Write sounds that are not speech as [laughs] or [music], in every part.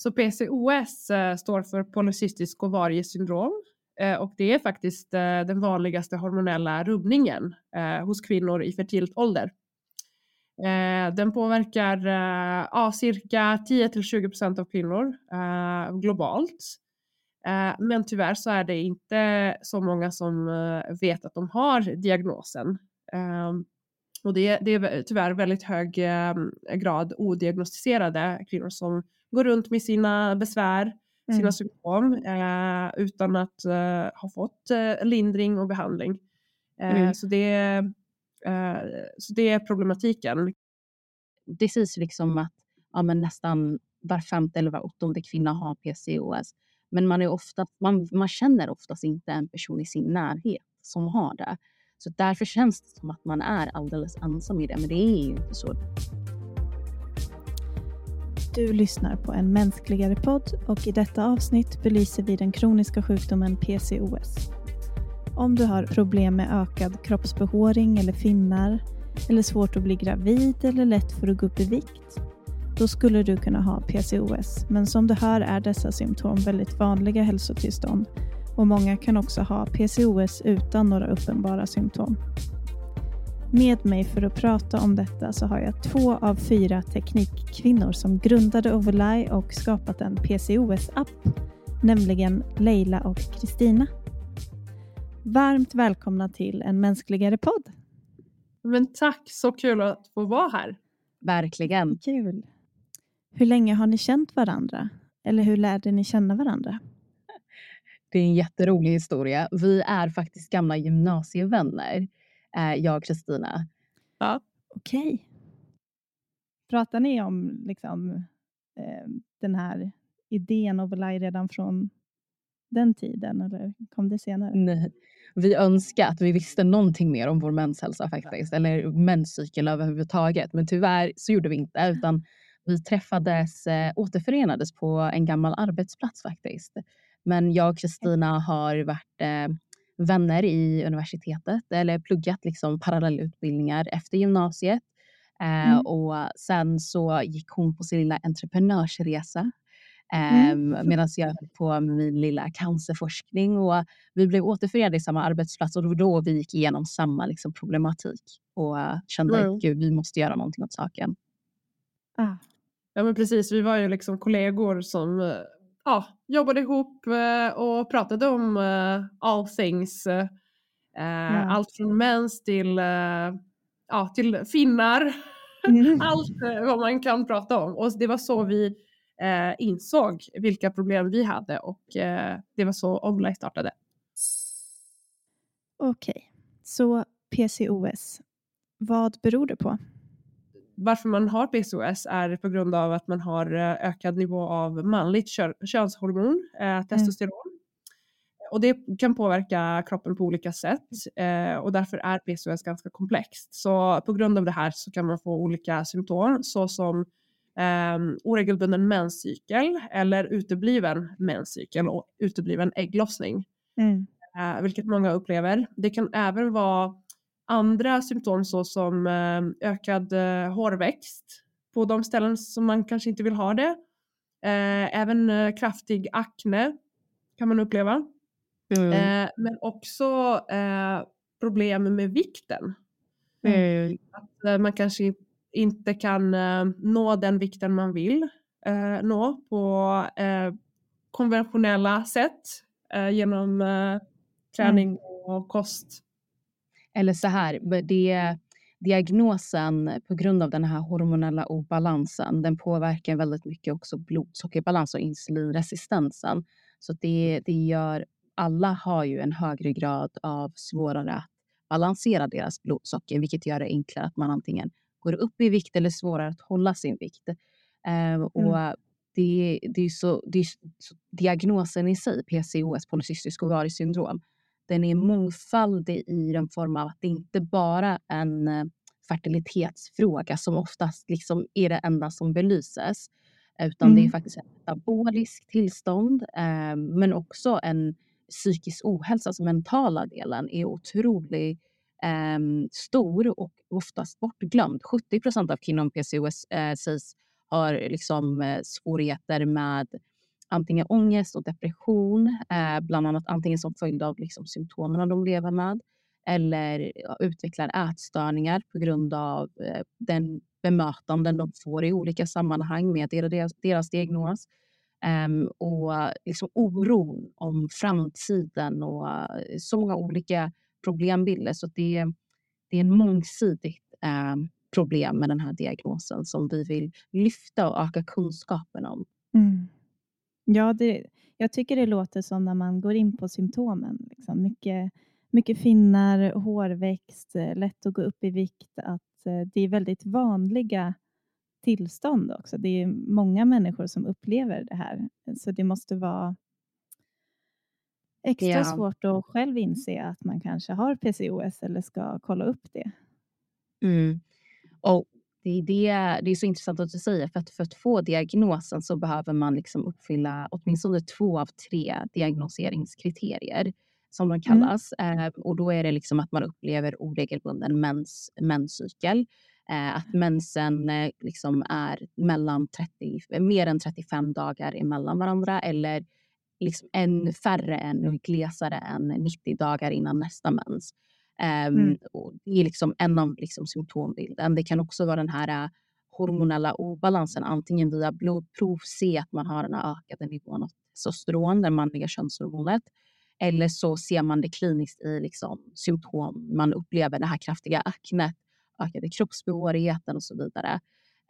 Så PCOS eh, står för polycystisk ovariesyndrom eh, och det är faktiskt eh, den vanligaste hormonella rubbningen eh, hos kvinnor i fertilt ålder. Eh, den påverkar eh, ja, cirka 10-20% av kvinnor eh, globalt. Eh, men tyvärr så är det inte så många som eh, vet att de har diagnosen. Ehm, och det, är tyvärr väldigt hög grad odiagnostiserade kvinnor som går runt med sina besvär, sina mm. symptom eh, utan att eh, ha fått eh, lindring och behandling. Eh, mm. så, det, eh, så det är problematiken. Det sägs liksom att ja, men nästan var femte eller var åttonde kvinna har PCOS. Men man, är ofta, man, man känner oftast inte en person i sin närhet som har det. Så därför känns det som att man är alldeles ensam i det, men det är ju inte så. Du lyssnar på en mänskligare podd och i detta avsnitt belyser vi den kroniska sjukdomen PCOS. Om du har problem med ökad kroppsbehåring eller finnar eller svårt att bli gravid eller lätt för att gå upp i vikt, då skulle du kunna ha PCOS. Men som du hör är dessa symptom väldigt vanliga hälsotillstånd och många kan också ha PCOS utan några uppenbara symptom. Med mig för att prata om detta så har jag två av fyra teknikkvinnor som grundade Overlie och skapat en PCOS-app, nämligen Leila och Kristina. Varmt välkomna till en mänskligare podd. Men tack, så kul att få vara här. Verkligen. Kul. Hur länge har ni känt varandra? Eller hur lärde ni känna varandra? Det är en jätterolig historia. Vi är faktiskt gamla gymnasievänner jag och Kristina. Ja. Okej. Okay. Pratar ni om liksom, eh, den här idén of Overlie redan från den tiden eller kom det senare? Nej. Vi önskar att vi visste någonting mer om vår menshälsa faktiskt, eller menscykel överhuvudtaget. Men tyvärr så gjorde vi inte, utan vi träffades, eh, återförenades på en gammal arbetsplats faktiskt. Men jag och Kristina har varit eh, vänner i universitetet eller pluggat liksom parallellutbildningar efter gymnasiet. Eh, mm. och sen så gick hon på sin lilla entreprenörsresa eh, mm. medan jag höll på med min lilla cancerforskning och vi blev återförenade i samma arbetsplats och det var då vi gick igenom samma liksom, problematik och kände mm. gud vi måste göra någonting åt saken. Ah. Ja men precis, vi var ju liksom kollegor som eh, ja, jobbade ihop eh, och pratade om uh, all things. Mm. Allt från mens till, ja, till finnar. Mm. [laughs] allt vad man kan prata om. Och det var så vi insåg vilka problem vi hade och det var så Oglai startade. Okej, okay. så PCOS, vad beror det på? Varför man har PCOS är på grund av att man har eh, ökad nivå av manligt kö könshormon, eh, mm. testosteron. Mm. Och det kan påverka kroppen på olika sätt eh, och därför är PCOS ganska komplext. Så på grund av det här så kan man få olika symptom såsom eh, oregelbunden menscykel eller utebliven menscykel och utebliven ägglossning. Mm. Eh, vilket många upplever. Det kan även vara andra symptom såsom eh, ökad eh, hårväxt på de ställen som man kanske inte vill ha det. Eh, även kraftig akne kan man uppleva. Mm. Men också problem med vikten. Mm. Att man kanske inte kan nå den vikten man vill nå på konventionella sätt genom träning mm. och kost eller så här, det, diagnosen på grund av den här hormonella obalansen, den påverkar väldigt mycket också blodsockerbalans och insulinresistensen. Så det, det gör, alla har ju en högre grad av svårare att balansera deras blodsocker, vilket gör det enklare att man antingen går upp i vikt eller svårare att hålla sin vikt. Och mm. det, det, är så, det är så, diagnosen i sig, PCOS, polycystisk ovariesyndrom, den är mångfaldig i den form av att det inte bara är en eh, fertilitetsfråga som oftast liksom är det enda som belyses. Utan mm. det är mm. faktiskt ett metaboliskt tillstånd eh, men också en psykisk ohälsa, alltså mentala delen är otroligt eh, stor och oftast bortglömd. 70 procent av kvinnor med PCOS eh, sägs har liksom eh, svårigheter med antingen ångest och depression, eh, bland annat antingen som följd av liksom, symptomen de lever med eller utvecklar ätstörningar på grund av eh, den bemötanden de får i olika sammanhang med deras, deras diagnos. Um, och liksom oron om framtiden och eh, så många olika problembilder. Så det, det är en mångsidigt um, problem med den här diagnosen som vi vill lyfta och öka kunskapen om. Mm. Ja, det, jag tycker det låter som när man går in på symptomen. Liksom. Mycket, mycket finnar, hårväxt, eh, lätt att gå upp i vikt. Att eh, det är väldigt vanliga tillstånd också. Det är många människor som upplever det här. Så det måste vara extra ja. svårt att själv inse att man kanske har PCOS eller ska kolla upp det. Mm. Och det är, det, det är så intressant att du säger, för att, för att få diagnosen så behöver man liksom uppfylla åtminstone två av tre diagnoseringskriterier som de mm. kallas. Mm. Eh, och då är det liksom att man upplever oregelbunden mens, menscykel. Eh, att mensen eh, liksom är mellan 30, mer än 35 dagar emellan varandra eller liksom en färre än glesare än 90 dagar innan nästa mens. Um, mm. det är liksom en av liksom symptombilden. Det kan också vara den här uh, hormonella obalansen, antingen via blodprov se att man har den här ökade nivån av testosteron, det manliga könshormonet, eller så ser man det kliniskt i liksom symptom. Man upplever det här kraftiga aknet, ökade kroppsbehårigheten och så vidare.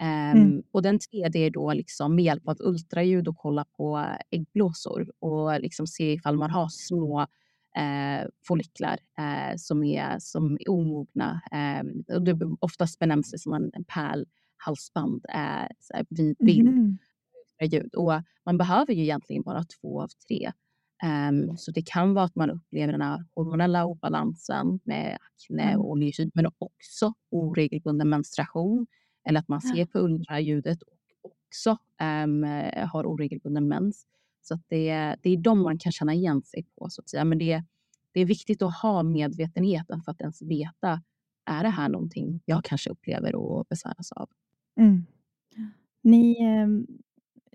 Um, mm. Och den tredje är då liksom med hjälp av ultraljud och kolla på äggblåsor och liksom se ifall man har små eh, folliklar eh, som, är, som är omogna. Eh, och det oftast benämns det som en, en pärlhalsband eh, vid bild. Mm. Ljud. Och man behöver ju egentligen bara två av tre. Um, så det kan vara att man upplever den här hormonella obalansen med akne mm. och nysyd, men också oregelbunden menstruation. Eller att man ser på ultraljudet och också um, har oregelbunden mens. Så det, det är de man kan känna igen sig på. så att säga. Men det, det är viktigt att ha medvetenheten för att ens veta, är det här någonting jag kanske upplever och besväras av? Mm. Ni, eh,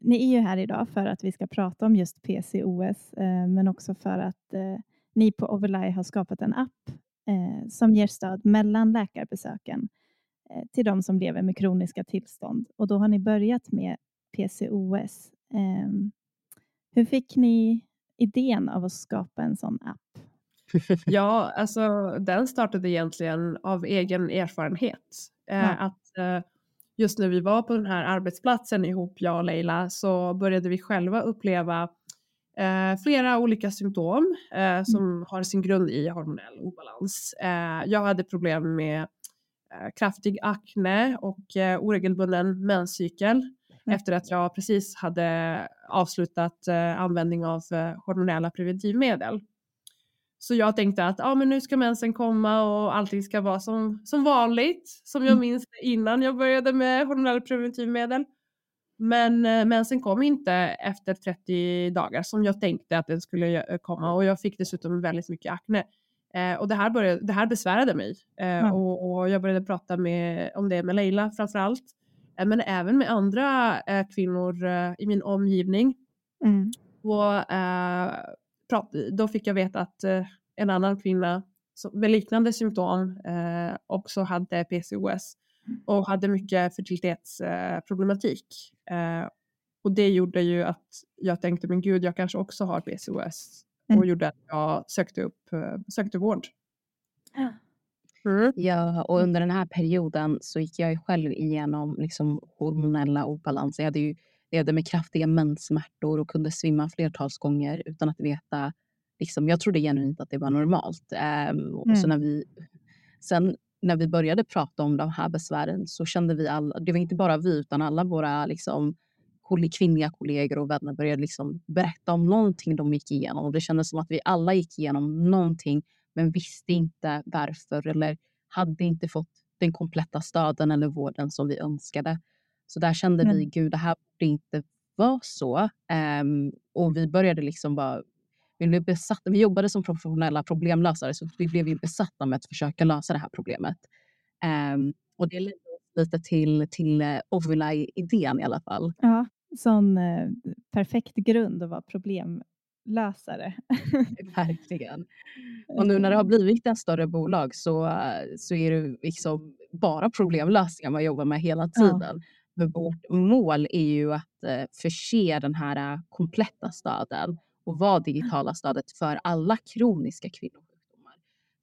ni är ju här idag för att vi ska prata om just PCOS, eh, men också för att eh, ni på Overlay har skapat en app eh, som ger stöd mellan läkarbesöken eh, till de som lever med kroniska tillstånd. Och då har ni börjat med PCOS. Ehm, hur fick ni idén av att skapa en sån app? ja, [laughs] alltså den startade egentligen av egen erfarenhet. Eh, ja. att eh, just när vi var på den här arbetsplatsen ihop, jag och Leila, så började vi själva uppleva eh, flera olika symptom eh, mm. som mm. har sin grund i hormonell obalans. Eh, jag hade problem med eh, kraftig akne och oregelbunden menscykel mm. efter att jag precis hade avslutat eh, användning av eh, hormonella preventivmedel. Så jag tänkte att ah, men nu ska mensen komma och allting ska vara som, som vanligt, som jag mm. minns innan jag började med hormonella preventivmedel. Men eh, mensen kom inte efter 30 dagar som jag tänkte att den skulle eh, komma och jag fick dessutom väldigt mycket akne. Eh, och det här, började, det här besvärade mig eh, mm. och, och, jag började prata med, om det med Leila framför allt. Eh, men även med andra eh, kvinnor eh, i min omgivning. Mm. Och, då fick jag veta att en annan kvinna med liknande symptom också hade PCOS mm. och hade mycket fertilitetsproblematik. och det gjorde ju att jag tänkte, men gud, jag kanske också har PCOS. Mm. Och gjorde att jag sökte upp sökte vård. Ja. Mm. Ja, och under den här perioden så gick jag själv igenom liksom hormonella obalanser. Jag hade ju levde med kraftiga menssmärtor och kunde svimma flertals gånger utan att veta. Liksom, jag trodde genuint att det var normalt. Um, och så mm. när vi, sen när vi började prata om de här besvären så kände vi alla, det var inte bara vi utan alla våra liksom, kvinnliga kollegor och vänner började liksom berätta om någonting de gick igenom. Och det kändes som att vi alla gick igenom någonting men visste inte varför eller hade inte fått den kompletta stöden eller vården som vi önskade. Så där kände mm. vi, gud det här borde inte vara så. Um, och vi började liksom bara, vi, blev besatta, vi jobbade som professionella problemlösare så vi blev besatta med att försöka lösa det här problemet. Um, och det ledde lite till, till eh, Ovula-idén i alla fall. Ja, sån eh, perfekt grund att vara problemlösare. [laughs] Verkligen. [laughs] Och nu när det har blivit ett större bolag så, så är det liksom bara problemlösningar man jobbar med hela tiden. Ja. vårt mål är ju att eh, förse den här kompletta stöden och vara digitala stödet för alla kroniska kvinnosjukdomar.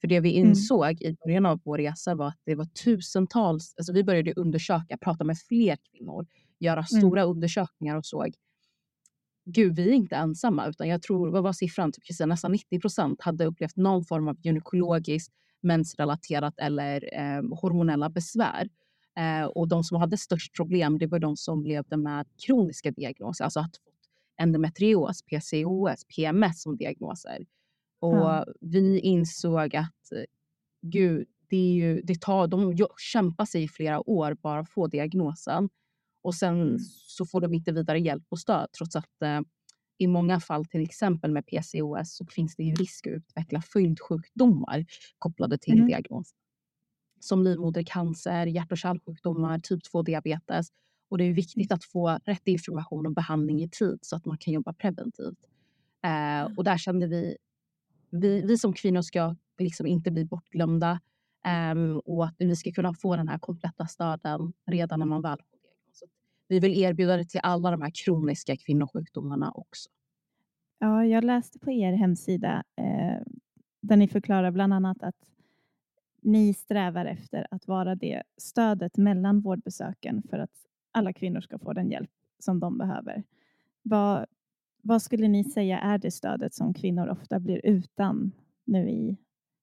För det vi mm. insåg mm. i början av vår resa var att det var tusentals, alltså vi började undersöka, prata med fler kvinnor, göra mm. stora undersökningar och såg gud, vi är inte ensamma, utan jag tror, vad var siffran, typ, nästan 90 procent hade upplevt någon form av gynekologiskt, mensrelaterat eller eh, hormonella besvär. Eh, och de som hade störst problem, det var de som levde med kroniska diagnoser, alltså att fått endometrios, PCOS, PMS som diagnoser. Och ja. vi insåg att gud, det, är ju, det tar, de kämpar sig i flera år bara att få diagnosen. Och sen mm. så får de inte vidare hjälp och stöd trots att eh, i många fall, till exempel med PCOS, så finns det ju risk att utveckla följdsjukdomar kopplade till mm. diagnos. Som livmodercancer, hjärt och kärlsjukdomar, typ 2-diabetes. Och det är viktigt att få rätt information och behandling i tid så att man kan jobba preventivt. Eh, och där kände vi, vi, vi som kvinnor ska liksom inte bli bortglömda eh, och att vi ska kunna få den här kompletta stöden redan när man väl vi vill erbjuda det till alla de här kroniska kvinnosjukdomarna också. Ja, jag läste på er hemsida eh, där ni förklarar bland annat att ni strävar efter att vara det stödet mellan vårdbesöken för att alla kvinnor ska få den hjälp som de behöver. Vad, vad skulle ni säga är det stödet som kvinnor ofta blir utan nu i,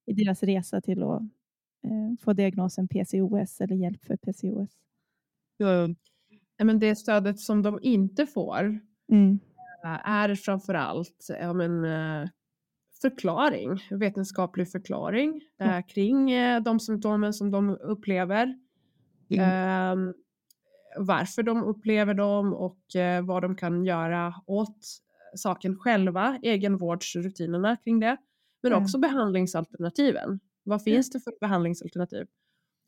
i deras resa till att eh, få diagnosen PCOS eller hjälp för PCOS? Men det stödet som de inte får mm. Eh, är framförallt ja, men, eh, förklaring, vetenskaplig förklaring mm. kring de symptomen som de upplever. Mm. Um, varför de upplever dem och vad de kan göra åt saken själva, egenvårdsrutinerna kring det. Men mm. också behandlingsalternativen. Vad finns det för behandlingsalternativ?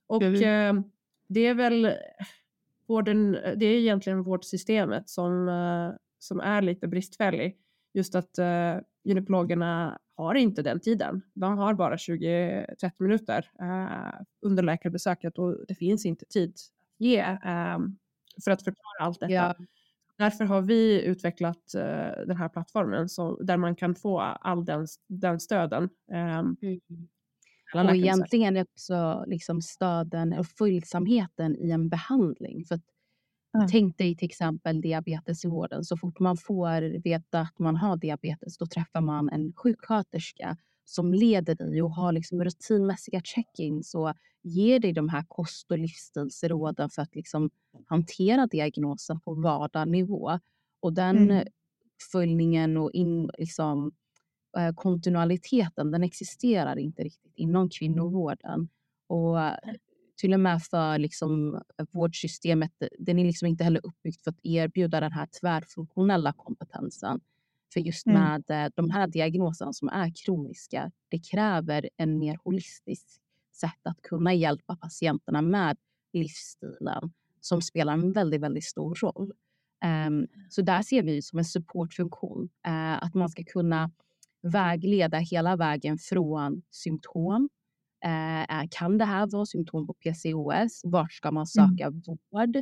Och uh, det är väl vården, det är egentligen vårdsystemet som, uh, som är lite bristfällig. Just att uh, gynekologerna har inte den tiden. De har bara 20-30 minuter uh, under läkarbesöket och det finns inte tid att ge um, för att förklara allt detta. Ja. Därför har vi utvecklat uh, den här plattformen så, där man kan få all den, den stöden. Um, mm. Och egentligen också liksom stöden och följsamheten i en behandling. För mm. Tänk dig till exempel diabetes i vården. Så fort man får veta att man har diabetes då träffar man en sjuksköterska som leder dig och har liksom rutinmässiga check-ins och ger dig de här kost och livsstilsråden för att liksom hantera diagnosen på vardagsnivå. Och den mm. följningen och in, liksom, kontinualiteten den existerar inte riktigt inom kvinnovården. Och till och med för liksom, vårdsystemet, den är liksom inte heller uppbyggd för att erbjuda den här tvärfunktionella kompetensen. För just mm. med mm. de här diagnoserna som är kroniska, det kräver en mer holistisk sätt att kunna hjälpa patienterna med livsstilen som spelar en väldigt, väldigt stor roll. Um, så där ser vi som en supportfunktion, uh, att man ska kunna vägleda hela vägen från symptom. Eh, kan det här vara symptom på PCOS? Vart ska man mm. söka mm. vård?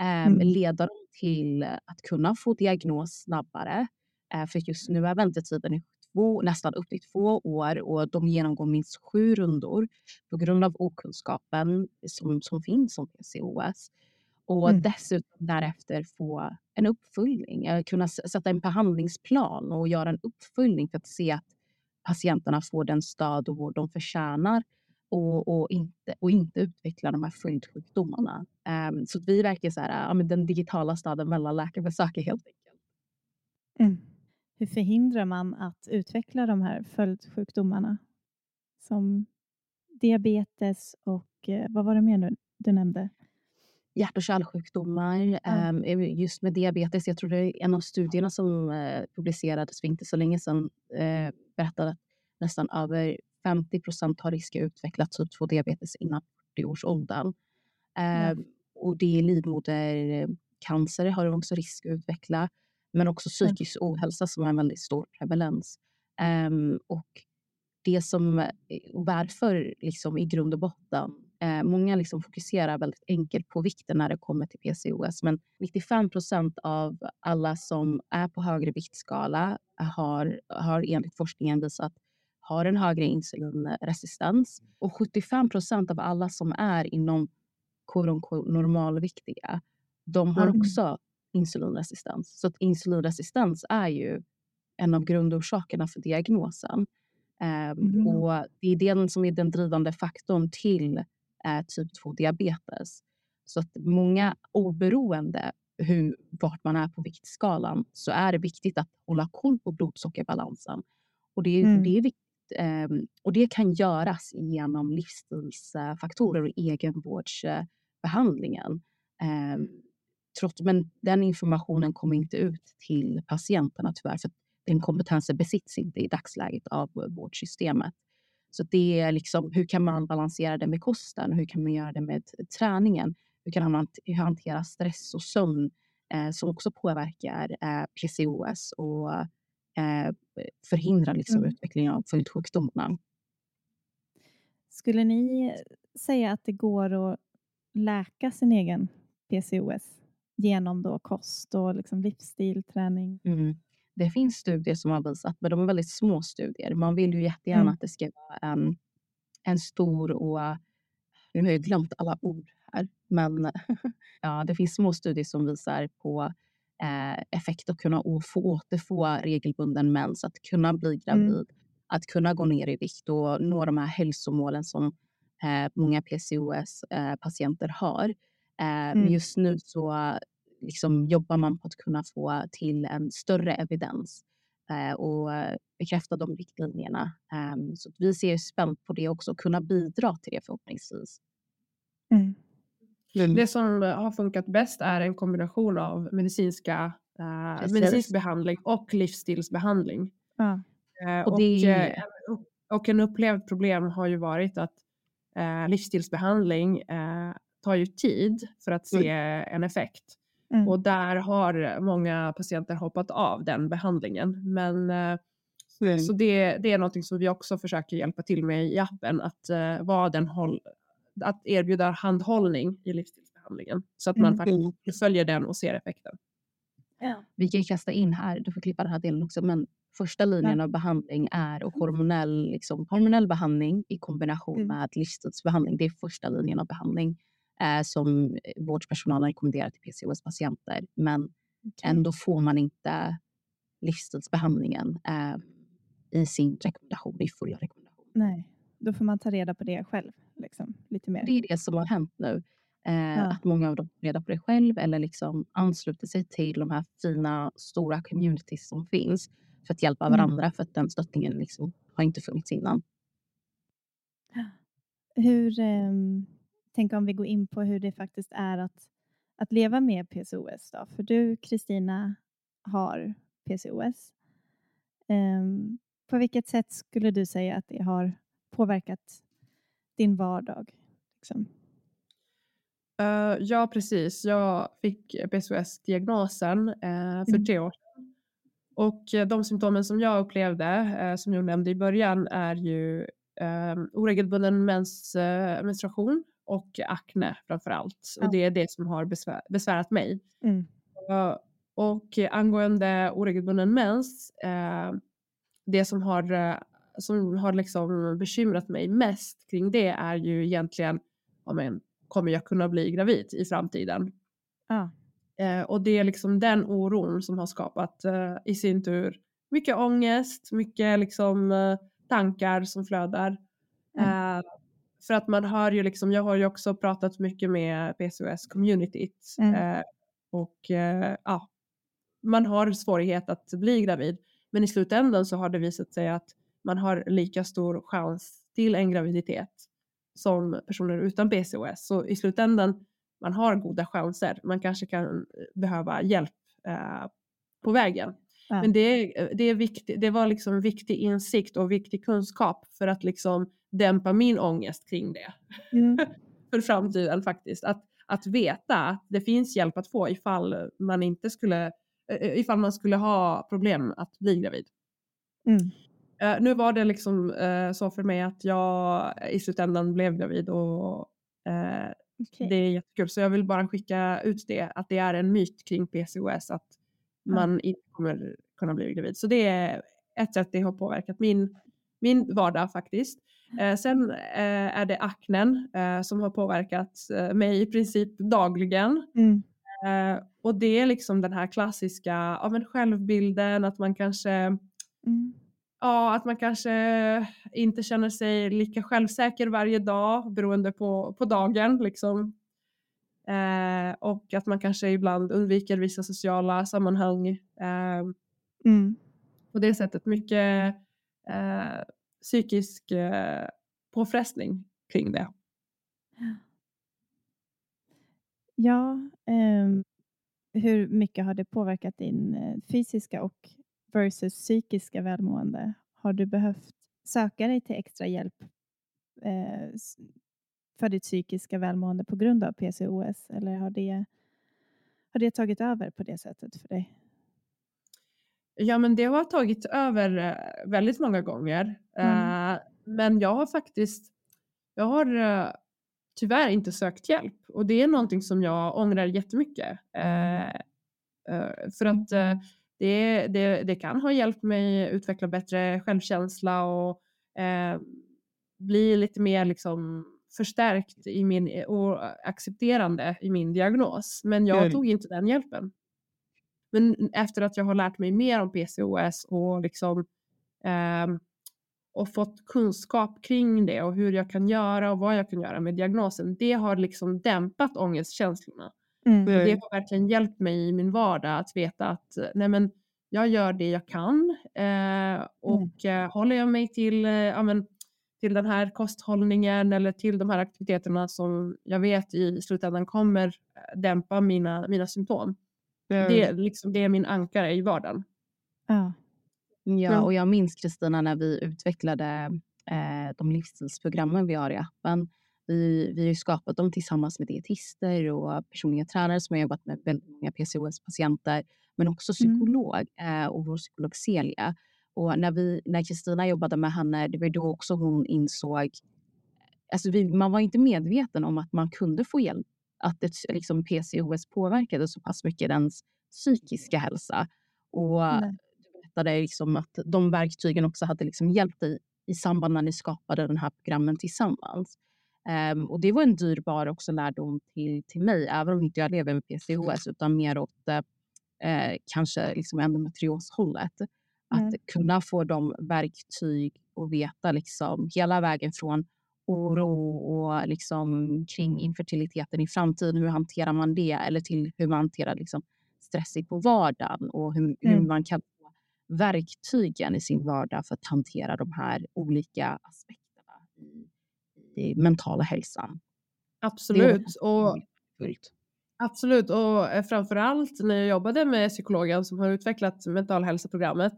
Eh, mm. Leda dem till att kunna få diagnos snabbare. Eh, för just nu är väntetiden två, nästan upp till två år och de genomgår minst sju rundor på grund av okunskapen som, som finns om PCOS. Och mm. dessutom därefter få en uppföljning, eh, kunna sätta en behandlingsplan och göra en uppföljning för att se att patienterna får den stöd och vård de förtjänar och, och, inte, och inte utveckla de här följdsjukdomarna. Um, så vi verkar så här, ja, men den digitala stöden mellan läkarbesök helt enkelt. Mm. Hur förhindrar man att utveckla de här följdsjukdomarna som diabetes och eh, vad var det mer nu du nämnde? Hjärt och kärlsjukdomar. Mm. Just med diabetes, jag tror det är en av studierna som eh, publicerades för inte så länge sedan eh, berättade att nästan över 50 procent har risk att utveckla typ 2-diabetes innan 40-årsåldern. Mm. och det är livmodercancer har de också risk att utveckla. Men också psykisk ohälsa som har en väldigt stor prevalens. Um, och det som, varför liksom i grund och botten, eh, många liksom fokuserar väldigt enkelt på vikten när det kommer till PCOS, men 95 procent av alla som är på högre viktskala har, har enligt forskningen visat har en högre insulinresistens och 75 procent av alla som är inom normalviktiga, de har mm. också insulinresistens. Så insulinresistens är ju en av grundorsakerna för diagnosen. Ehm, mm. Och det är den som är den drivande faktorn till eh, typ 2-diabetes. Så att många oberoende hur, vart man är på viktskalan så är det viktigt att hålla koll på blodsockerbalansen. Och det, mm. det är viktigt. Eh, och det kan göras genom livsstilsfaktorer och egenvårdsbehandlingen. Eh, trots, men den informationen kommer inte ut till patienterna tyvärr. För den kompetensen besitts inte i dagsläget av vårdsystemet. Så det är liksom, hur kan man balansera det med kosten? Hur kan man göra det med träningen? Hur kan man hantera stress och sömn eh, som också påverkar eh, PCOS och eh, förhindrar liksom mm. utvecklingen av följdsjukdomarna? Skulle ni säga att det går att läka sin egen PCOS genom då kost och liksom livsstil, träning? Mm. Det finns studier som har visat, men de är väldigt små studier. Man vill ju jättegärna mm. att det ska vara en, en stor och... Nu har jag glömt alla ord här, men [laughs] ja, det finns små studier som visar på eh, effekt att kunna få återfå regelbunden mens, att kunna bli mm. gravid, mm. att kunna gå ner i vikt och nå de här hälsomålen som eh, många PCOS-patienter eh, har. Eh, mm. Just nu så liksom jobbar man på att kunna få till en större evidens eh, och bekräfta de riktlinjerna. Um, så vi ser spänt på det också och kunna bidra till det förhoppningsvis. Mm. Mm. Det som har funkat bäst är en kombination av medicinska, uh, medicinsk behandling och livsstilsbehandling. Ja. Uh, och, det... och en upplevd problem har ju varit att livsstilsbehandling tar ju tid för att se mm. en effekt. Mm. Och där har många patienter hoppat av den behandlingen. Men, mm. Så det, det är något som vi också försöker hjälpa till med i appen, att, uh, vara den håll, att erbjuda handhållning i livsstilsbehandlingen så att man mm. faktiskt följer den och ser effekten. Ja. Vi kan kasta in här, du får klippa den här delen också, men första linjen ja. av behandling är hormonell, liksom, hormonell behandling i kombination mm. med livsstilsbehandling. Det är första linjen av behandling eh, som vårdpersonalen rekommenderar till PCOS-patienter. Men okay. ändå får man inte livsstilsbehandlingen eh, i sin rekommendation, i fulla rekommendation. Nej, då får man ta reda på det själv. Liksom, lite mer. Det är det som har hänt nu. Eh, ja. Att många av dem tar reda på det själv eller liksom ansluter sig till de här fina stora communities som finns för att hjälpa mm. varandra för att den stöttningen liksom har inte funnits innan. Hur, um, tänk om vi går in på hur det faktiskt är att, att leva med PCOS. Då. För du, Kristina, har PCOS. Um, ehm, på vilket sätt skulle du säga att det har påverkat din vardag? Liksom? Uh, ja, precis. Jag fick PCOS-diagnosen uh, för mm. tre år sedan. Och uh, de symptomen som jag upplevde, som jag nämnde i början, är ju um, oregelbunden mens, menstruation och akne framför allt. Ja. Och det är det som har besvär, besvärat mig. Mm. Uh, och angående oregelbunden mens, uh, det som har, uh, som har liksom bekymrat mig mest kring det är ju egentligen, ja, men, kommer jag kunna bli gravid i framtiden? Ja. och det är liksom den oron som har skapat i sin tur mycket ångest, mycket liksom tankar som flödar. Mm. För att man hör ju liksom, jag har ju också pratat mycket med PCOS-communityt mm. eh, och eh, ja, man har svårighet att bli gravid. Men i slutändan så har det visat sig att man har lika stor chans till en graviditet som personer utan PCOS. Så i slutändan, man har goda chanser. Man kanske kan behöva hjälp eh, på vägen. Ja. Men det, det, är viktigt, det var liksom viktig insikt och viktig kunskap för att liksom dämpa min ångest kring det. Mm. [laughs] för framtiden faktiskt. Att, att veta att det finns hjälp att få ifall man inte skulle, eh, ifall man skulle ha problem att bli gravid. Mm. Eh, nu var det liksom eh, så för mig att jag i slutändan blev gravid och eh, Okej. det är jättekul. Så jag vill bara skicka ut det, att det är en myt kring PCOS att Ja. man inte kommer kunna bli gravid. Så det är ett sätt det har påverkat min, min vardag faktiskt. Eh, sen eh, är det aknen eh, som har påverkat mig i princip dagligen. Mm. Och det är liksom den här klassiska ja, men självbilden, att man kanske Mm. Ja, att man kanske inte känner sig lika självsäker varje dag beroende på, på dagen. Liksom. Eh, och att man kanske ibland undviker vissa sociala sammanhang. Eh, Mm. på det sättet mycket eh, psykisk eh, påfrestning kring det. Ja, ehm, hur mycket har det påverkat din eh, fysiska och versus psykiska välmående? Har du behövt söka dig till extra hjälp eh, för ditt psykiska välmående på grund av PCOS eller har det, har det tagit över på det sättet för dig? Ja, men det har tagit över eh, väldigt många gånger. Mm. Eh, men jag har faktiskt, jag har eh, tyvärr inte sökt hjälp och det är någonting som jag ångrar jättemycket. För att det, det, det kan ha hjälpt mig utveckla bättre självkänsla och bli lite mer liksom förstärkt i min, och accepterande i min diagnos. Men jag tog inte den hjälpen. Men efter att jag har lärt mig mer om PCOS och liksom ehm, och fått kunskap kring det och hur jag kan göra och vad jag kan göra med diagnosen. Det har liksom dämpat ångestkänslorna. Mm. Det har verkligen hjälpt mig i min vardag att veta att eh, nej men, jag gör det jag kan eh, och eh, håller jag mig till, eh, ja, men, till den här kosthållningen eller till de här aktiviteterna som jag vet i slutändan kommer eh, dämpa mina, mina symptom. Det, är liksom, det är min ankare i vardagen. Ja. Ja, Mm. och jag minns Kristina när vi utvecklade eh, de livsstilsprogrammen vi har i appen. Vi, vi har skapat dem tillsammans med dietister och personliga tränare som har jobbat med väldigt många PCOS-patienter, men också Mm. psykolog eh, och vår psykolog Celia. Och när vi, när Kristina jobbade med henne, det var då också hon insåg, alltså vi, man var inte medveten om att man kunde få hjälp, att ett, liksom PCOS påverkade så pass mycket ens psykiska hälsa. Och Nej. du berättade liksom att de verktygen också hade liksom hjälpt dig i samband när ni skapade den här programmen tillsammans. Ehm, och det var en dyrbar också lärdom till, till mig, även om inte jag lever med PCOS utan mer åt eh, kanske liksom endometrioshållet. Att Nej. kunna få de verktyg och veta liksom hela vägen från oro och liksom kring infertiliteten i framtiden. Hur hanterar man det? Eller till hur man hanterar liksom stressigt på vardagen och hur, hur Mm. man kan få verktygen i sin vardag för att hantera de här olika aspekterna i, i mentala hälsan. Absolut. Och. Absolut, och eh, framförallt när jag jobbade med psykologen som har utvecklat mental hälsoprogrammet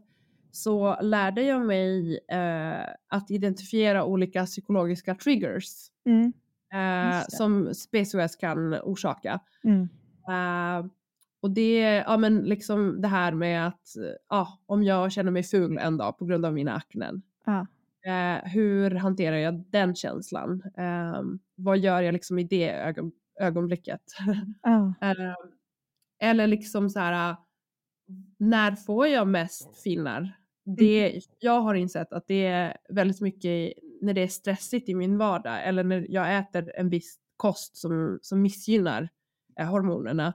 så lärde jag mig eh, att identifiera olika psykologiska triggers Mm. eh, som PCOS kan orsaka. Mm. Eh, och det, ja men liksom det här med att ja, om jag känner mig ful en dag på grund av mina aknen. Ja. Eh, hur hanterar jag den känslan? Eh, vad gör jag liksom i det ögon, ögonblicket? Ja. [laughs] Eh, eller liksom så här, när får jag mest finnar? Det, jag har insett att det är väldigt mycket när det är stressigt i min vardag eller när jag äter en viss kost som, som missgynnar eh, hormonerna.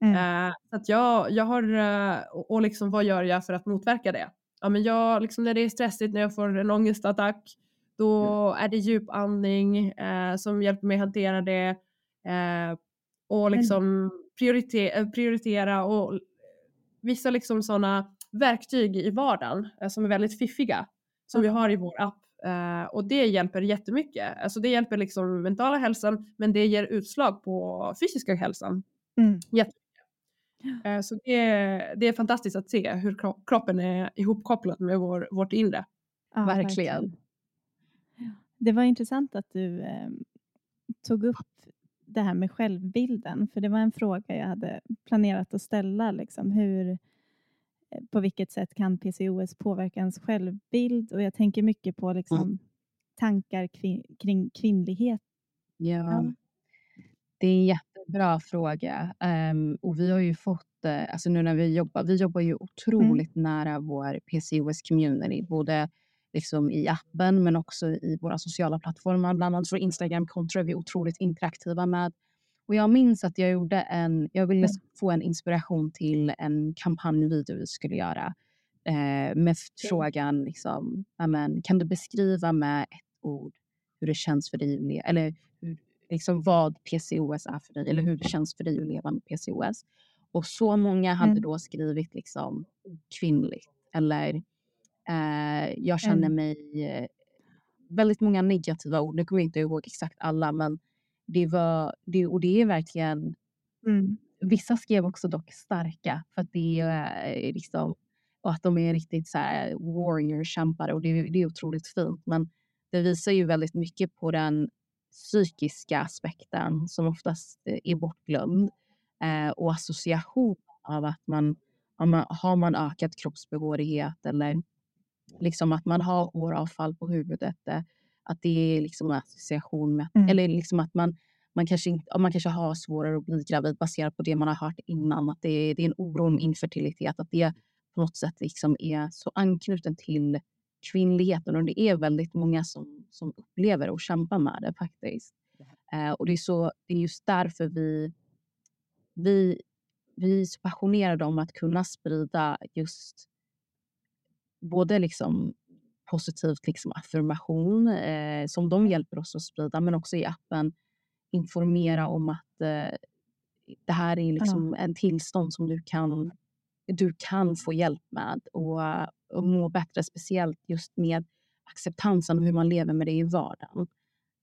Mm. Eh, så att jag, jag har, eh, och, liksom vad gör jag för att motverka det? Ja, men jag, liksom när det är stressigt, när jag får en ångestattack, då är det djupandning eh, som hjälper mig hantera det. Eh, och liksom priorite- eh, prioritera och vissa liksom sådana verktyg i vardagen eh, som är väldigt fiffiga som vi har i vår app. Eh, och det hjälper jättemycket. Alltså det hjälper liksom mentala hälsan men det ger utslag på fysiska hälsan. Mm. Eh, så det, är- det är fantastiskt att se hur kro- kroppen är ihopkopplad med vår, vårt inre. Ja, Verkligen. Det var intressant att du eh, tog upp det här med självbilden, för det var en fråga jag hade planerat att ställa. Liksom, hur, eh, på vilket sätt kan PCOS påverka ens självbild? Och jag tänker mycket på liksom, mm. tankar kring, kring kvinnlighet. Ja. ja. Det är en jättebra fråga. Um, och vi har ju fått, uh, alltså nu när vi jobbar, vi jobbar ju mm. otroligt mm. nära vår PCOS community, både liksom i appen men också i våra sociala plattformar. Bland annat vår Instagram-konto är vi otroligt interaktiva med. Och jag minns att jag gjorde en, jag ville mm. få en inspiration till en kampanjvideo vi skulle göra. Eh, med frågan, liksom, amen, kan du beskriva med ett ord hur det känns för dig, eller hur, liksom vad PCOS är för dig, eller hur det känns för dig att leva med PCOS. Och så många hade mm. då skrivit liksom kvinnligt eller jag känner mm. mig eh, väldigt många negativa ord. Nu kommer jag inte ihåg exakt alla, men det var, det, och det är verkligen, mm. vissa skrev också dock starka för att det är liksom, och att de är riktigt så här warrior-kämpar och det, det är otroligt fint. Men det visar ju väldigt mycket på den psykiska aspekten som oftast är bortglömd eh, och association av att man, man har man ökad kroppsbehårighet eller liksom att man har håravfall på huvudet. Eh, att det är liksom en association med, mm. eller liksom att man, man, kanske man kanske har svårare att bli gravid baserat på det man har hört innan. Att det, är, det är en oro om infertilitet. Att det på något sätt liksom är så anknuten till kvinnligheten. Och det är väldigt många som, som upplever och kämpar med det faktiskt. Eh, och det är, så, det är just därför vi, vi, vi är så passionerade om att kunna sprida just både liksom positivt liksom affirmation eh, som de hjälper oss att sprida, men också i appen informera om att eh, det här är liksom ja. en tillstånd som du kan, du kan få hjälp med och, och må bättre, speciellt just med acceptansen och hur man lever med det i vardagen.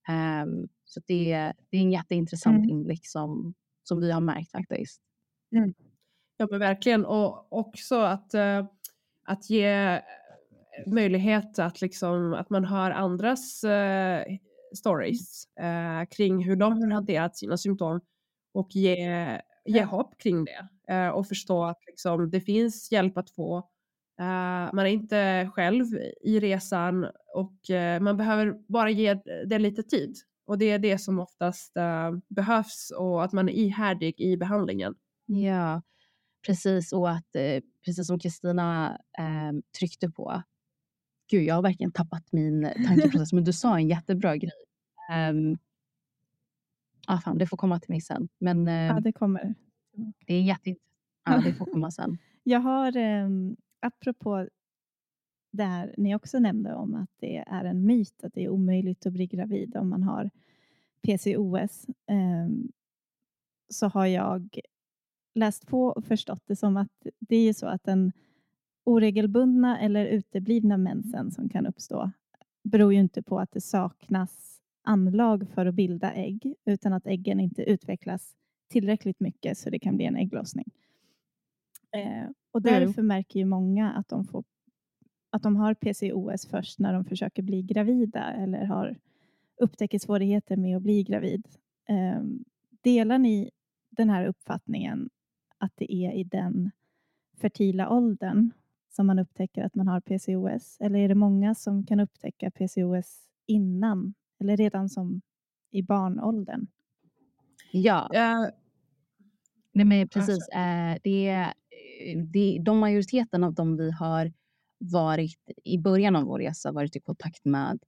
Um, så det, det är en jätteintressant mm. inblick som, som vi har märkt faktiskt. Mm. Ja men verkligen och också att uh att ge eh, möjlighet att, liksom, att man hör andras eh, stories eh, kring hur de har hanterat sina symptom och ge, ge hopp kring det eh, och förstå att liksom, det finns hjälp att få. Eh, man är inte själv i resan och eh, man behöver bara ge det lite tid. Och det är det som oftast behövs och att man är ihärdig i behandlingen. Ja, Precis, och att eh, precis som Kristina eh, tryckte på. Gud, jag har verkligen tappat min [laughs] tankeprocess, men du sa en jättebra grej. Um, ah, fan, det får komma till mig sen. Men, eh, ja, det kommer. Det är jätteintressant. Ja, det får komma sen. [laughs] Jag har, eh, apropå här ni också nämnde om att det är en myt att det är omöjligt att bli gravid om man har PCOS, eh, så har jag läst på och förstått det som att det är så att den oregelbundna eller uteblivna mensen som kan uppstå beror ju inte på att det saknas anlag för att bilda ägg utan att äggen inte utvecklas tillräckligt mycket så det kan bli en ägglossning. Eh, och därför märker ju många att de, får, att de har PCOS först när de försöker bli gravida eller har upptäcker svårigheter med att bli gravid. Eh, delar ni den här uppfattningen att det är i den fertila åldern som man upptäcker att man har PCOS? Eller är det många som kan upptäcka PCOS innan eller redan som i barnåldern? Ja. Uh, Nej, men precis. Uh, det, det, de majoriteten av dem vi har varit i början av vår resa varit i kontakt med,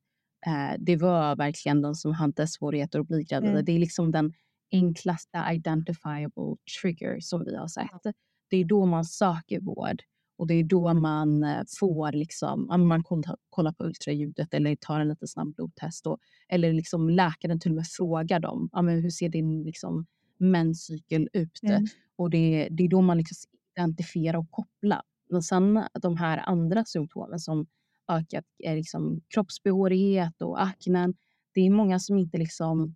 uh, det var verkligen de som hade svårigheter att bli gravida. Mm. Det är liksom den enklaste identifiable trigger som vi har sett. Det är då man söker vård och det är då man eh, får liksom, man kollar på ultraljudet eller tar en liten snabb blodtest och, eller liksom läkaren till och med frågar dem, ja, men hur ser din liksom, menscykel ut? Mm. Och det, det är då man liksom identifierar och kopplar. Men sen de här andra symptomen som ökat är liksom kroppsbehårighet och aknen. Det är många som inte liksom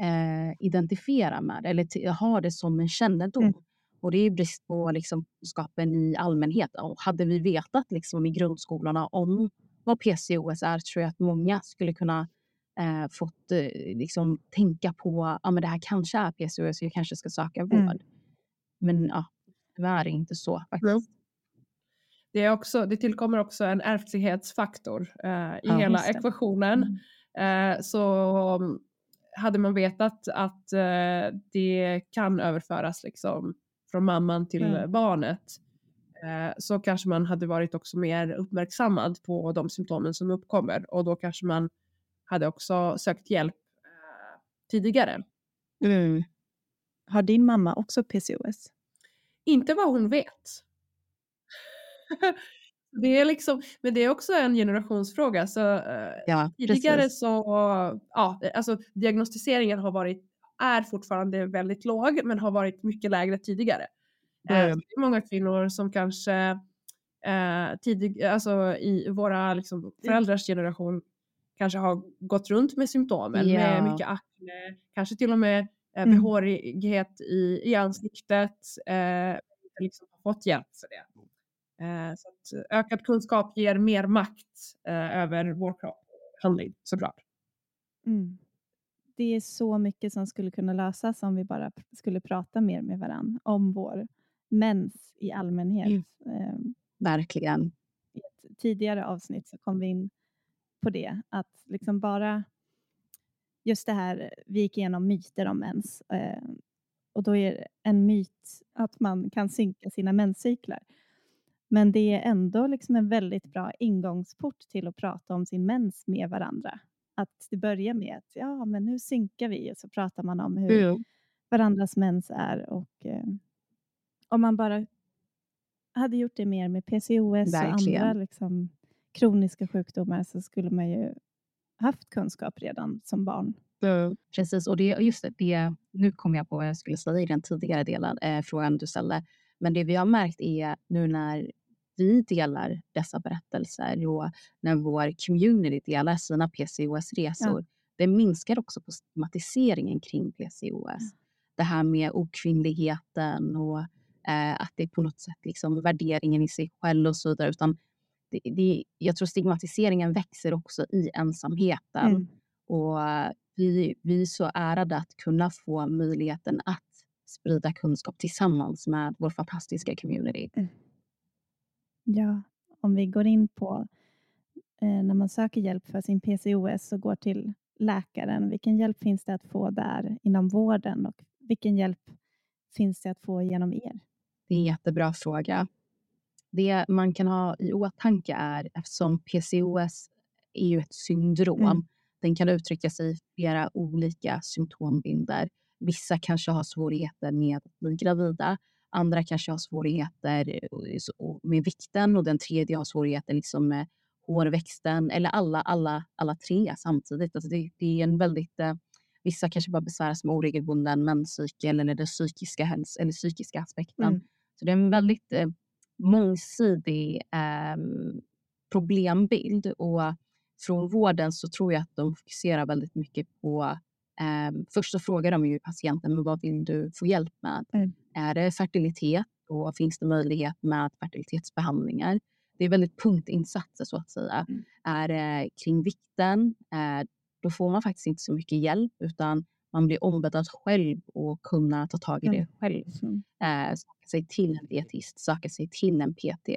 eh, identifiera med eller ha det som en kännedom. Mm. Och det är brist på liksom, kunskapen i allmänhet. Och hade vi vetat liksom, i grundskolorna om vad PCOS är tror jag att många skulle kunna eh, fått eh, liksom, tänka på att ah, det här kanske är PCOS, jag kanske ska söka vård. Mm. Men ja, tyvärr inte så faktiskt. Det, är också, det tillkommer också en ärftlighetsfaktor eh, i Ja, hela ekvationen. Mm. Eh, så hade man vetat att eh, det kan överföras liksom, från mamman till Mm. barnet eh, så kanske man hade varit också mer uppmärksammad på de symptomen som uppkommer och då kanske man hade också sökt hjälp eh, tidigare. Mm. Har din mamma också PCOS? Inte vad hon vet. [laughs] det är liksom, men det är också en generationsfråga. Så, eh, Ja, tidigare precis. så, ja, alltså diagnostiseringen har varit, är fortfarande väldigt låg, men har varit mycket lägre tidigare. Eh, Mm. det är många kvinnor som kanske eh, tidig, alltså i våra liksom, föräldrars generation kanske har gått runt med symptomen Ja. med mycket akne, kanske till och med eh, Mm. behårighet i, i ansiktet, eh, liksom fått hjälp för det. Eh, så att ökad kunskap ger mer makt eh, över vår handling såklart. Mm. Det är så mycket som skulle kunna lösas om vi bara skulle prata mer med varann om vår mens i allmänhet. Eh, Verkligen. I ett tidigare avsnitt så kom vi in på det, att liksom bara just det här, vi gick igenom myter om mens eh, och då är en myt att man kan synka sina menscyklar. Men det är ändå liksom en väldigt bra ingångsport till att prata om sin mens med varandra. Att det börjar med att ja, men nu synkar vi och så pratar man om hur Mm. varandras mens är. Och, eh, om man bara hade gjort det mer med PCOS och Verkligen. andra liksom, kroniska sjukdomar så skulle man ju haft kunskap redan som barn. Precis, och det, just det, det, nu kom jag på vad jag skulle säga i den tidigare delen, eh, frågan du ställde. Men det vi har märkt är nu när vi delar dessa berättelser och när vår community delar sina PCOS-resor, det minskar också på stigmatiseringen kring PCOS. Det här med okvinnligheten och eh, att det är på något sätt liksom värderingen i sig själv och så vidare. Utan det, det, jag tror stigmatiseringen växer också i ensamheten. Mm. Och vi, vi är så ärade att kunna få möjligheten att sprida kunskap tillsammans med vår fantastiska community. Ja, om vi går in på eh, när man söker hjälp för sin PCOS och går till läkaren. Vilken hjälp finns det att få där inom vården och vilken hjälp finns det att få genom er? Det är en jättebra fråga. Det man kan ha i åtanke är, eftersom PCOS är ju ett syndrom, Mm. den kan uttrycka sig i flera olika symptombilder. Vissa kanske har svårigheter med att bli gravida, andra kanske har svårigheter eh, med vikten och den tredje har svårigheter liksom med hårväxten eller alla, alla, alla tre samtidigt. Alltså det, det är en väldigt, eh, vissa kanske bara besväras med oregelbunden menscykel eller den psykiska, eller psykiska aspekten. Mm. Så det är en väldigt eh, mångsidig eh, problembild och från vården så tror jag att de fokuserar väldigt mycket på eh, först så frågar de ju patienten men vad vill du få hjälp med? Mm. Är det fertilitet och finns det möjlighet med fertilitetsbehandlingar? Det är väldigt punktinsatser så att säga. Mm. Är det kring vikten? Eh, då får man faktiskt inte så mycket hjälp utan man blir ombedd att själv och kunna ta tag i det själv Mm. eh, söka sig till en dietist, söka sig till en PT.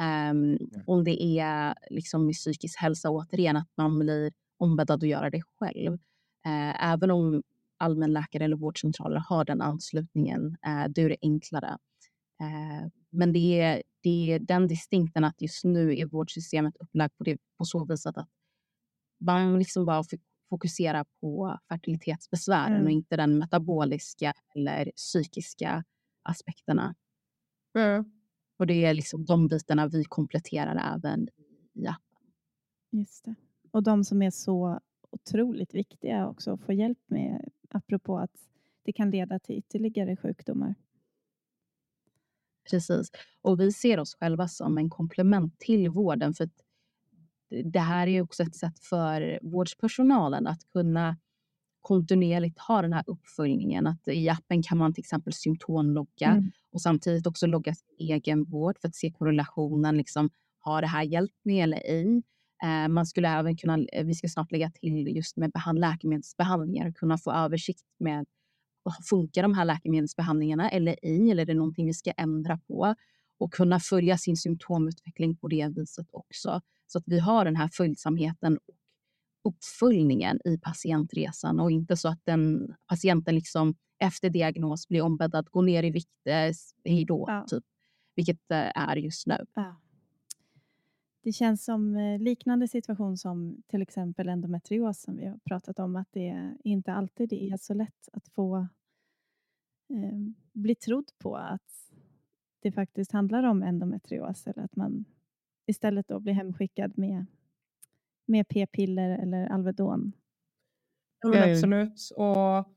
Ehm, Om det är liksom med psykisk hälsa, återigen att man blir ombedd att göra det själv. Eh, även om allmänläkare eller vårdcentraler har den anslutningen, eh, då är det enklare. Eh, men det är, det är den distinkten att just nu är vårdsystemet upplagt på, det, på så vis att man liksom bara fok- fokuserar på fertilitetsbesvären Mm. och inte den metaboliska eller psykiska aspekterna. Mm. Och det är liksom de bitarna vi kompletterar även i appen. Just det. Och de som är så otroligt viktiga också att få hjälp med, apropå att det kan leda till ytterligare sjukdomar. Precis. Och vi ser oss själva som en komplement till vården. För att det här är också ett sätt för vårdspersonalen att kunna kontinuerligt ha den här uppföljningen. Att I appen kan man till exempel symptomlogga Mm. och samtidigt också logga sin egen vård för att se korrelationen. Liksom, har det här hjälpt mig eller ej? Eh, man skulle även kunna, eh, vi ska snart lägga till just med behand, läkemedelsbehandlingar, kunna få översikt med funkar de här läkemedelsbehandlingarna eller ej, eller är det någonting vi ska ändra på? Och kunna följa sin symptomutveckling på det viset också. Så att vi har den här följsamheten och uppföljningen i patientresan och inte så att den patienten liksom efter diagnos blir ombedd att gå ner i vikt, hej då, ja. typ. Vilket eh, är just nu. Ja. Det känns som eh, liknande situation som till exempel endometrios som vi har pratat om, att det inte alltid är så lätt att få eh, bli trodd på att det faktiskt handlar om endometrios eller att man istället då blir hemskickad med, med p-piller eller Alvedon. Ja, absolut. Och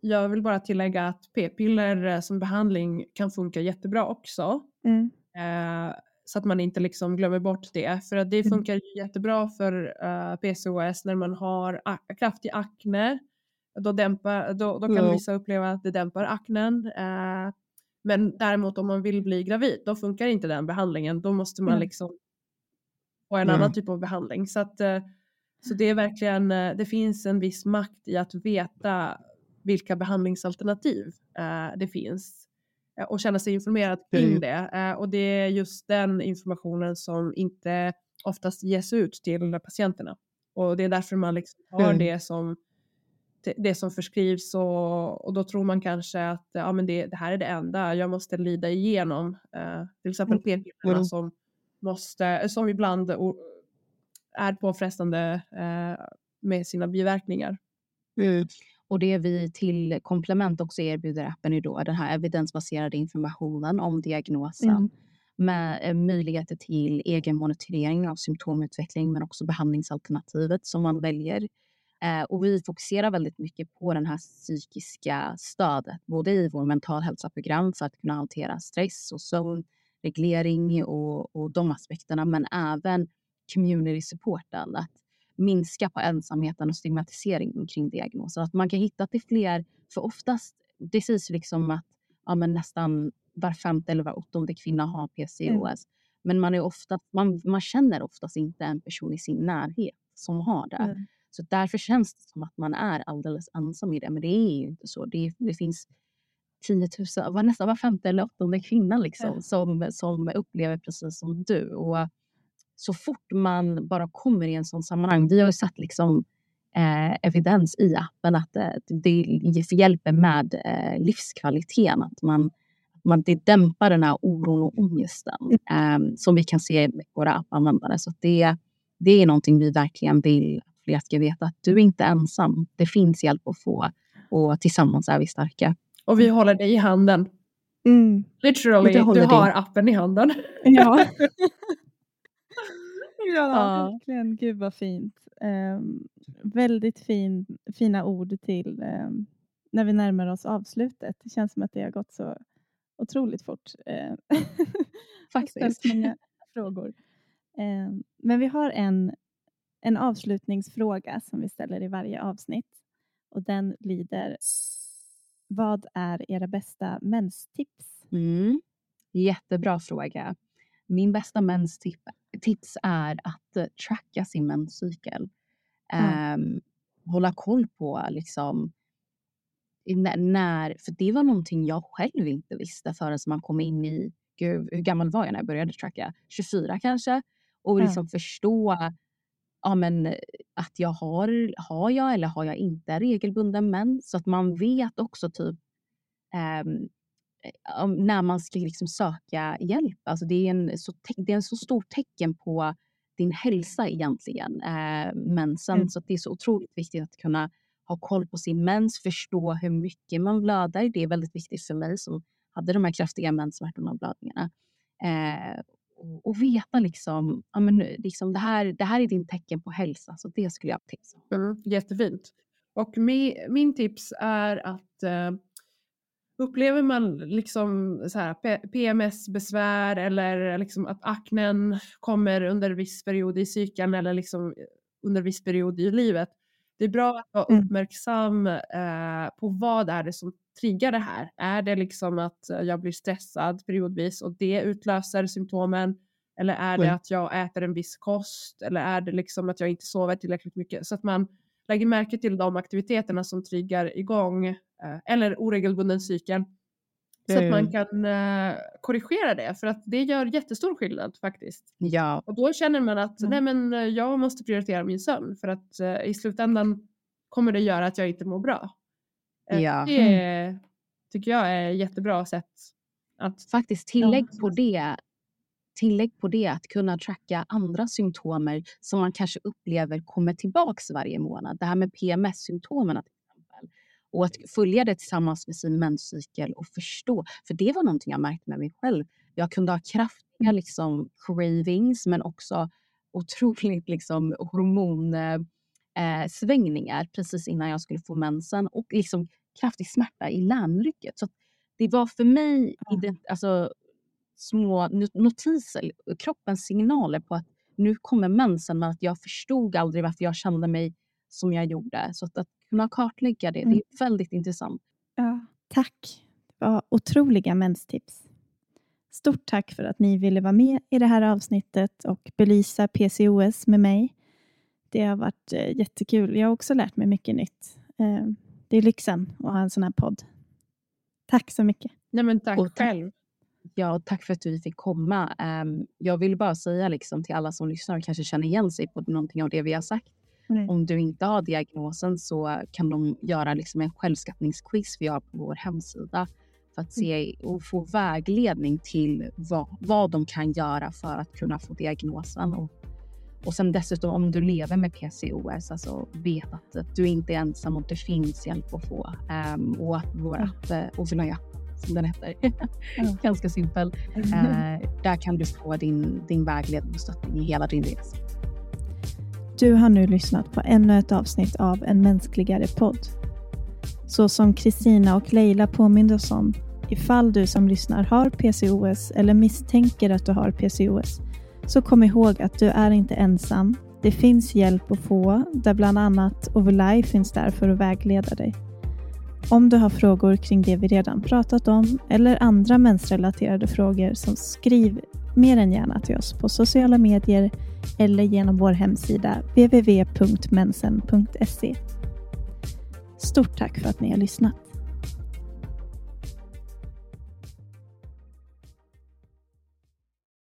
jag vill bara tillägga att p-piller som behandling kan funka jättebra också. Mm. Eh, så att man inte liksom glömmer bort det. För att det mm. funkar mm. jättebra för uh, eh, PCOS när man har kraftig akne. Då, dämpar, då, då kan ja. vissa uppleva att det dämpar aknen. Uh, men däremot om man vill bli gravid, då funkar inte den behandlingen. Då måste man mm. liksom få en mm. annan typ av behandling. Så, att, uh, så det är verkligen, det finns en viss makt i att veta vilka behandlingsalternativ det finns. Eh, och känna sig informerad kring det. Eh, och det är just den informationen som inte oftast ges ut till patienterna. Och det är därför man liksom har mm. det som det som förskrivs och, och då tror man kanske att ja, men det, det här är det enda jag måste lida igenom. Uh, till exempel mm. p-pillerna mm. som, måste, som ibland är påfrestande med sina biverkningar. Mm. Och det vi till komplement också erbjuder appen är då den här evidensbaserade informationen om diagnosen mm. med eh, möjligheter till egen monitorering av symptomutveckling men också behandlingsalternativet som man väljer. Eh, och vi fokuserar väldigt mycket på den här psykiska stödet, både i vår mental hälsa-program för att kunna hantera stress och sömnreglering och, och de aspekterna, men även community-supporten. Att minska på ensamheten och stigmatiseringen kring diagnosen. Att man kan hitta till fler, för oftast, det sägs liksom att ja, men nästan var femte eller var åttonde kvinna har PCOS. Mm. Men man, är ofta, man, man känner oftast inte en person i sin närhet som har det. Mm. Så därför känns det som att man är alldeles ensam i det. Men det är ju inte så. Det, det finns 10 000, var nästan var femte eller åttonde kvinna liksom, mm. som, som upplever precis som du. Och så fort man bara kommer i en sån sammanhang. Vi har ju sett liksom, eh, evidens i appen att eh, det hjälper med eh, livskvaliteten. Att man, man, det dämpar den här oron och ångesten eh, som vi kan se med våra appanvändare. Så det, det är någonting vi verkligen vill att fler ska veta. Att du är inte ensam. Det finns hjälp att få och tillsammans är vi starka. Och vi håller dig i handen. Mm. Literally, du har din. appen i handen. Ja. [laughs] [laughs] Ja, verkligen. Gud vad fint. Um, väldigt fin, fina ord till um, när vi närmar oss avslutet. Det känns som att det har gått så otroligt fort. [laughs] Uh, Faktiskt. många [laughs] frågor. Um, men vi har en, en avslutningsfråga som vi ställer i varje avsnitt. Och den lyder Vad är era bästa menstips? Mm. Jättebra fråga. Min bästa menstips är att uh, tracka sin menscykel. Mm. Um, hålla koll på liksom när, för det var någonting jag själv inte visste förrän man kom in i, gud, hur gammal var jag när jag började tracka? 24 kanske? Och liksom mm. förstå ja, men, att jag har, har jag eller har jag inte regelbunden mens? Så att man vet också typ um, Eh, när man ska liksom söka hjälp. Alltså det, är en så det är en så stort tecken på din hälsa egentligen, eh, mensen. Mm. Så det är så otroligt viktigt att kunna ha koll på sin mens, förstå hur mycket man blöder. Det är väldigt viktigt för mig som hade de här kraftiga menssmärtorna och blödningarna. Eh, och, veta liksom, ja, men, liksom det, här, det här är din tecken på hälsa. Så det skulle jag tipsa mm, Jättefint. Och mi, min tips är att eh, Upplever man liksom så här PMS-besvär eller liksom att aknen kommer under viss period i cykeln eller liksom under viss period i livet. Det är bra att vara mm. uppmärksam eh, på vad är det som triggar det här. Är det liksom att jag blir stressad periodvis och det utlöser symptomen Eller är det att jag äter en viss kost? Eller är det liksom att jag inte sover tillräckligt mycket? Så att man lägger märke till de aktiviteterna som triggar igång eh, eller oregelbunden cykel. Så att man kan uh, korrigera det för att det gör jättestor skillnad faktiskt. Ja. Och då känner man att nej men uh, jag måste prioritera min sömn för att uh, i slutändan kommer det göra att jag inte mår bra. Ja. Det tycker jag är ett jättebra sätt att... Faktiskt tillägg på det tillägg på det att kunna tracka andra symptomer som man kanske upplever kommer tillbaks varje månad. Det här med PMS-symptomen till exempel. Och att följa det tillsammans med sin menscykel och förstå. För det var någonting jag märkte med mig själv. Jag kunde ha kraftiga Mm. liksom, cravings men också otroligt liksom, hormonsvängningar precis innan jag skulle få mensen och liksom kraftig smärta i ländrycket. Så det var för mig alltså, små not- notiser, kroppens signaler på att nu kommer mensen men att jag förstod aldrig varför jag kände mig som jag gjorde. Så att, att kunna kartlägga det, det Mm. är väldigt intressant. Ja, tack. Det var otroliga menstips. Stort tack för att ni ville vara med i det här avsnittet och belysa PCOS med mig. Det har varit eh, jättekul. Jag har också lärt mig mycket nytt. Eh, det är lyxen att ha en sån här podd. Tack så mycket. Nej men tack Och tack- själv. Ja, tack för att vi fick komma. Ehm, jag vill bara säga liksom till alla som lyssnar och kanske känner igen sig på någonting av det vi har sagt. Mm. Om du inte har diagnosen så kan de göra liksom en självskattningsquiz vi har på vår hemsida för att se och få vägledning till vad, vad de kan göra för att kunna få diagnosen. Och, och sen dessutom om du lever med PCOS, alltså vet att, att du inte är ensam och det finns hjälp att få. Ehm, och att vår Ja. app, Ovulaya, som den heter, Ja. [laughs] ganska simpel. Eh, där kan du få din, din vägledning och stöttning i hela din resa. Du har nu lyssnat på ännu ett avsnitt av En mänskligare podd. Så som Kristina och Leila påminde oss om, ifall du som lyssnar har PCOS eller misstänker att du har PCOS, så kom ihåg att du är inte ensam. Det finns hjälp att få, där bland annat Ovulai finns där för att vägleda dig. Om du har frågor kring det vi redan pratat om eller andra mensrelaterade frågor, så skriv mer än gärna till oss på sociala medier eller genom vår hemsida www.mensen.se. Stort tack för att ni har lyssnat.